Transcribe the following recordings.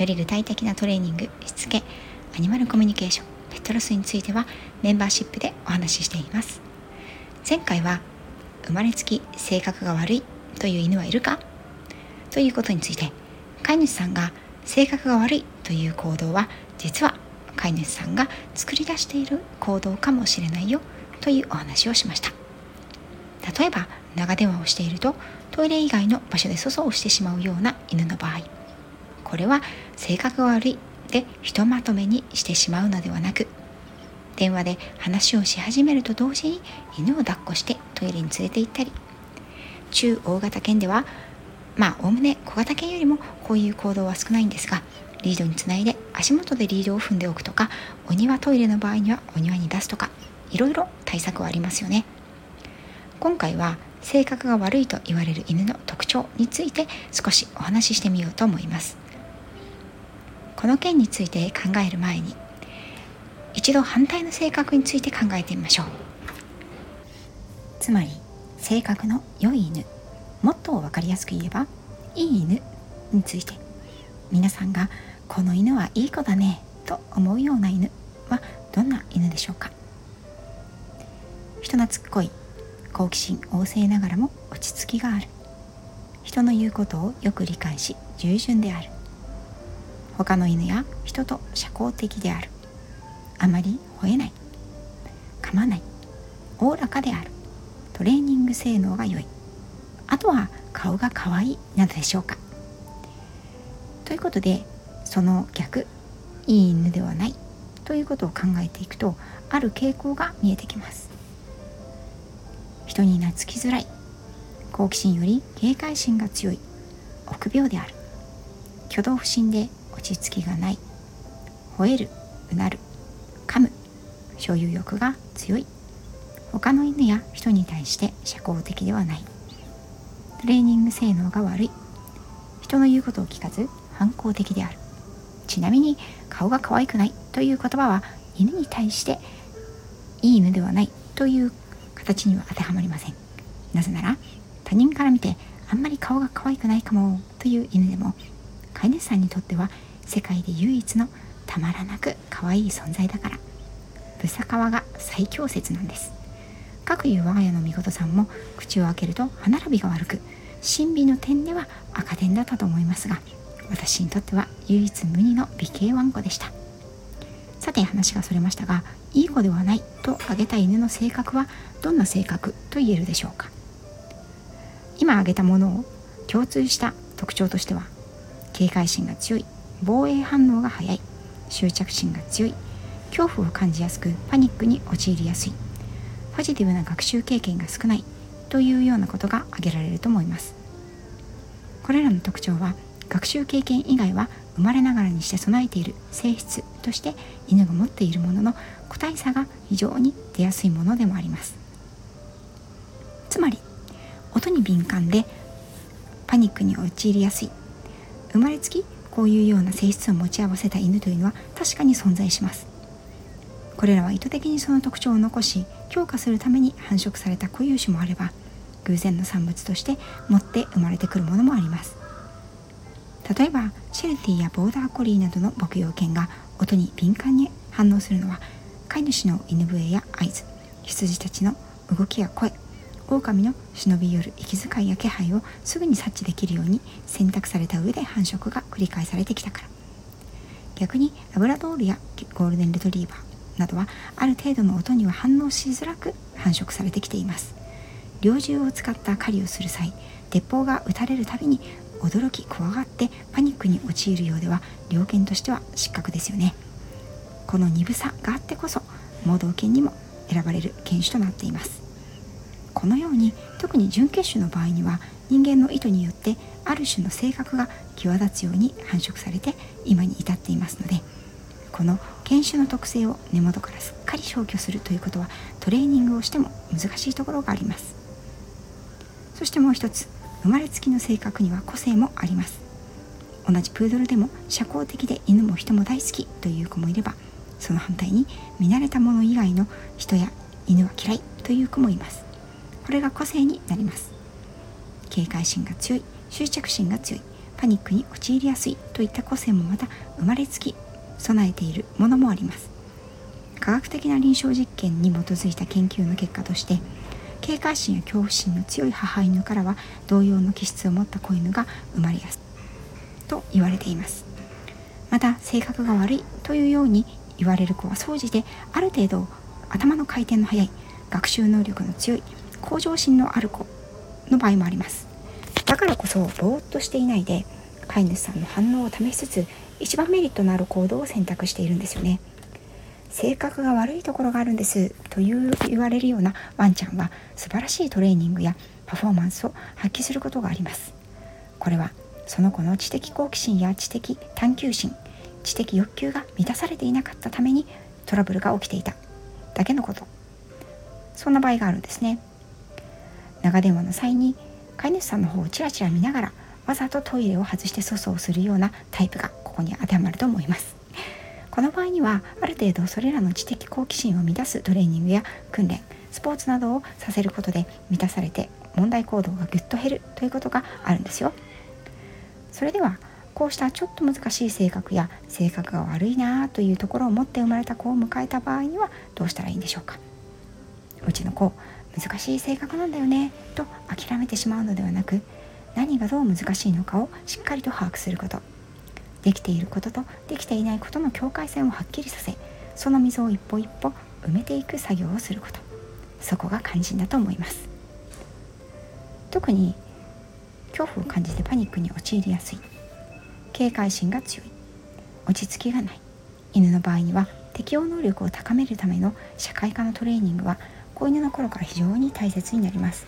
より具体的なトレーニングしつけアニマルコミュニケーションペットロスについてはメンバーシップでお話ししています。前回は生まれつき性格が悪いという犬はいるか？ということについて飼い主さんが性格が悪いという行動は実は飼い主さんが作り出している行動かもしれないよというお話をしました。例えば長電話をしているとトイレ以外の場所で粗相をしてしまうような犬の場合。これは性格が悪いでひとまとめにしてしまうのではなく電話で話をし始めると同時に犬を抱っこしてトイレに連れて行ったり。中大型犬ではまあおおむね小型犬よりもこういう行動は少ないんですがリードにつないで足元でリードを踏んでおくとかお庭トイレの場合にはお庭に出すとかいろいろ対策はありますよね。今回は性格が悪いと言われる犬の特徴について少しお話ししてみようと思います。この件について考える前に一度反対の性格について考えてみましょう。つまり性格の良い犬もっと分かりやすく言えばいい犬について皆さんがこの犬はいい子だねと思うような犬はどんな犬でしょうか。人懐っこい好奇心旺盛ながらも落ち着きがある。人の言うことをよく理解し従順である。他の犬や人と社交的である。あまり吠えない。噛まない。おおらかである。トレーニング性能が良い。あとは顔が可愛いなどでしょうか。ということでその逆いい犬ではない。ということを考えていくとある傾向が見えてきます。人に懐きづらい。好奇心より警戒心が強い。臆病である。挙動不審で落ち着きがない。吠えるうなる。噛む。所有欲が強い。他の犬や人に対して社交的ではない。トレーニング性能が悪い。人の言うことを聞かず反抗的である。ちなみに顔が可愛くない。という言葉は犬に対していい犬ではない。という形には当てはまりません。なぜなら他人から見てあんまり顔が可愛くないかも。という犬でも飼い主さんにとっては世界で唯一のたまらなく可愛い存在だから。ブサカワが最強説なんです。かくいう我が家のみことさんも口を開けると歯並びが悪く神秘の点では赤点だったと思いますが私にとっては唯一無二の美形ワンコでした。さて話がそれましたがいい子ではないと挙げた犬の性格はどんな性格と言えるでしょうか。今挙げたものを共通した特徴としては警戒心が強い。防衛反応が早い。執着心が強い。恐怖を感じやすくパニックに陥りやすい。ポジティブな学習経験が少ない。というようなことが挙げられると思います。これらの特徴は学習経験以外は生まれながらにして備えている。性質として犬が持っているものの個体差が非常に出やすいものでもあります。つまり音に敏感でパニックに陥りやすい。生まれつきこういうような性質を持ち合わせた犬というのは確かに存在します。これらは意図的にその特徴を残し強化するために繁殖された固有種もあれば偶然の産物として持って生まれてくるものもあります。例えばシェルティやボーダーコリーなどの牧羊犬が音に敏感に反応するのは飼い主の犬笛や合図羊たちの動きや声狼の忍び寄る息遣いや気配をすぐに察知できるように選択された上で繁殖が繰り返されてきたから。逆にラブラドールやゴールデンレトリーバーなどはある程度の音には反応しづらく繁殖されてきています。猟銃を使った狩りをする際鉄砲が撃たれるたびに驚き怖がってパニックに陥るようでは猟犬としては失格ですよね。この鈍さがあってこそ盲導犬にも選ばれる犬種となっています。このように特に準決種の場合には人間の意図によってある種の性格が際立つように繁殖されて今に至っていますのでこの犬種の特性を根元からすっかり消去するということはトレーニングをしても難しいところがあります。そしてもう一つ生まれつきの性格には個性もあります。同じプードルでも社交的で犬も人も大好きという子もいればその反対に見慣れたもの以外の人や犬は嫌いという子もいます。これが個性になります。警戒心が強い執着心が強いパニックに陥りやすいといった個性もまた生まれつき備えているものもあります。科学的な臨床実験に基づいた研究の結果として警戒心や恐怖心の強い母犬からは同様の気質を持った子犬が生まれやすいと言われています。また性格が悪いというように言われる子は総じてある程度頭の回転の速い学習能力の強い向上心のある子の場合もあります。だからこそぼーっとしていないで飼い主さんの反応を試しつつ一番メリットのある行動を選択しているんですよね。性格が悪いところがあるんですという言われるようなワンちゃんは素晴らしいトレーニングやパフォーマンスを発揮することがあります。これはその子の知的好奇心や知的探求心知的欲求が満たされていなかったためにトラブルが起きていただけのこと。そんな場合があるんですね。長電話の際に飼い主さんの方をチラチラ見ながらわざとトイレを外して粗相するようなタイプがここに当てはまると思います。この場合にはある程度それらの知的好奇心を満たすトレーニングや訓練スポーツなどをさせることで満たされて問題行動がぐっと減るということがあるんですよ。それではこうしたちょっと難しい性格や性格が悪いなというところを持って生まれた子を迎えた場合にはどうしたらいいんでしょうか。うちの子難しい性格なんだよねと諦めてしまうのではなく何がどう難しいのかをしっかりと把握すること。できていることとできていないことの境界線をはっきりさせその溝を一歩一歩埋めていく作業をすること。そこが肝心だと思います。特に恐怖を感じてパニックに陥りやすい。警戒心が強い。落ち着きがない。犬の場合には適応能力を高めるための社会科のトレーニングは子犬の頃から非常に大切になります。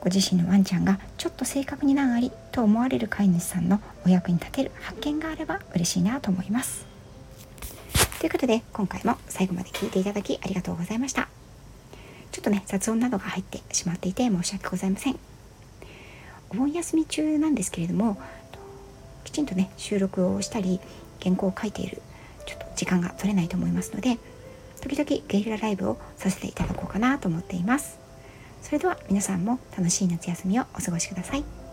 ご自身のワンちゃんがちょっと正確に難ありと思われる飼い主さんのお役に立てる発見があれば嬉しいなと思います。ということで今回も最後まで聞いていただきありがとうございました。ちょっとね雑音などが入ってしまっていて申し訳ございません。お盆休み中なんですけれどもきちんとね収録をしたり原稿を書いているちょっと時間が取れないと思いますので時々ゲリラライブをさせていただこうかなと思っていますそれでは皆さんも楽しい夏休みをお過ごしください。